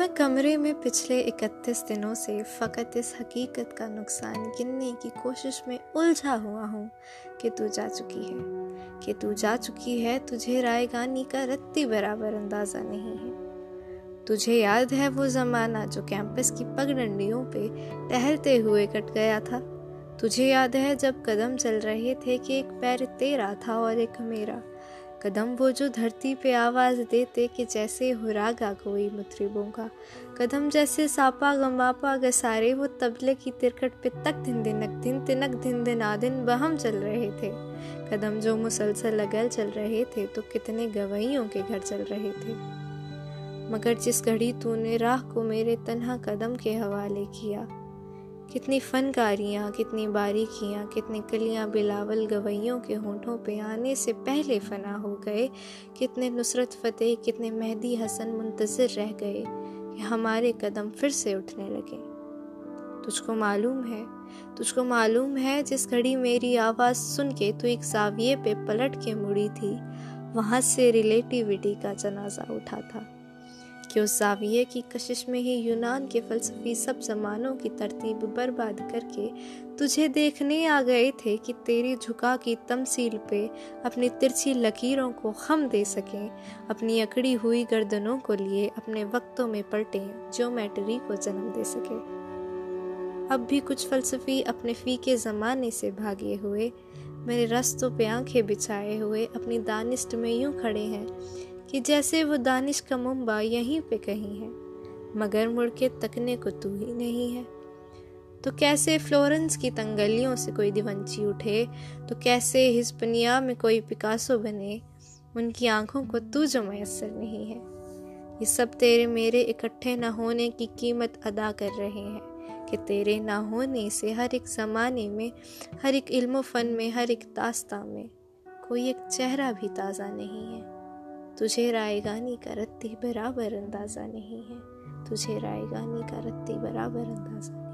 मैं कमरे में पिछले इकतीस दिनों से फ़कत इस हकीकत का नुकसान गिनने की कोशिश में उलझा हुआ हूँ कि तू जा चुकी है। कि तू जा चुकी है, तुझे रायगानी का रत्ती बराबर अंदाज़ा नहीं है। तुझे याद है वो ज़माना जो कैंपस की पगडंडियों पे टहलते हुए कट गया था? तुझे याद है जब कदम चल रहे थे कि एक पैर तेरा था और एक मेरा? कदम वो जो धरती पे आवाज़ देते कि जैसे हुरागा कोई मुतरिबों का। कदम जैसे सापा गमापा गसारे वो तबले की तिरकट पे तक दिन दिनक दिन तिनक दिन दिन आदिन बहम चल रहे थे। कदम जो मुसलसल लगल चल रहे थे तो कितने गवैयों के घर चल रहे थे। मगर जिस घड़ी तूने राह को मेरे तन्हा कदम के हवाले किया कितनी फनकारियाँ, कितनी बारीकियाँ, कितनी कलियाँ बिलावल गवैयों के होठों पे आने से पहले फना हो गए। कितने नुसरत फ़तेह, कितने मेहदी हसन मुंतज़र रह गए कि हमारे कदम फिर से उठने लगे। तुझको मालूम है, तुझको मालूम है जिस घड़ी मेरी आवाज़ सुन के तू एक जाविये पे पलट के मुड़ी थी, वहाँ से रिलेटिविटी का जनाजा उठा था। कि उस जाविये की कशिश में ही यूनान के फलसफी सब जमानों की तरतीब बर्बाद करके तुझे देखने आ गए थे कि तेरी झुका की तमसील पे अपनी तिरछी लकीरों को हम दे सकें, अपनी अकड़ी हुई गर्दनों को लिए अपने वक्तों में पलटें ज्योमेट्री को जन्म दे सके। अब भी कुछ फलसफी अपने फ़ी के ज़माने से भागे हुए, मेरे रस्तों पे आँखें बिछाए हुए अपनी दानिस्ट में यूँ खड़े हैं कि जैसे वो दानिश का मुंबा यहीं पे कहीं है, मगर मुड़ के तकने को तू ही नहीं है। तो कैसे फ्लोरेंस की तंगलियों से कोई दिवंची उठे तो कैसे हिस्पनिया में कोई पिकासो बने, उनकी आँखों को तू जो मैसर नहीं है। ये सब तेरे मेरे इकट्ठे न होने की कीमत अदा कर रहे हैं, कि तेरे ना होने से हर एक ज़माने में, हर एक इल्म फ़न में, हर एक दास्ता में कोई एक चेहरा भी ताज़ा नहीं है। तुझे रायगानी का रत्ती बराबर अंदाज़ा नहीं है। तुझे रायगानी का रत्ती बराबर अंदाज़ा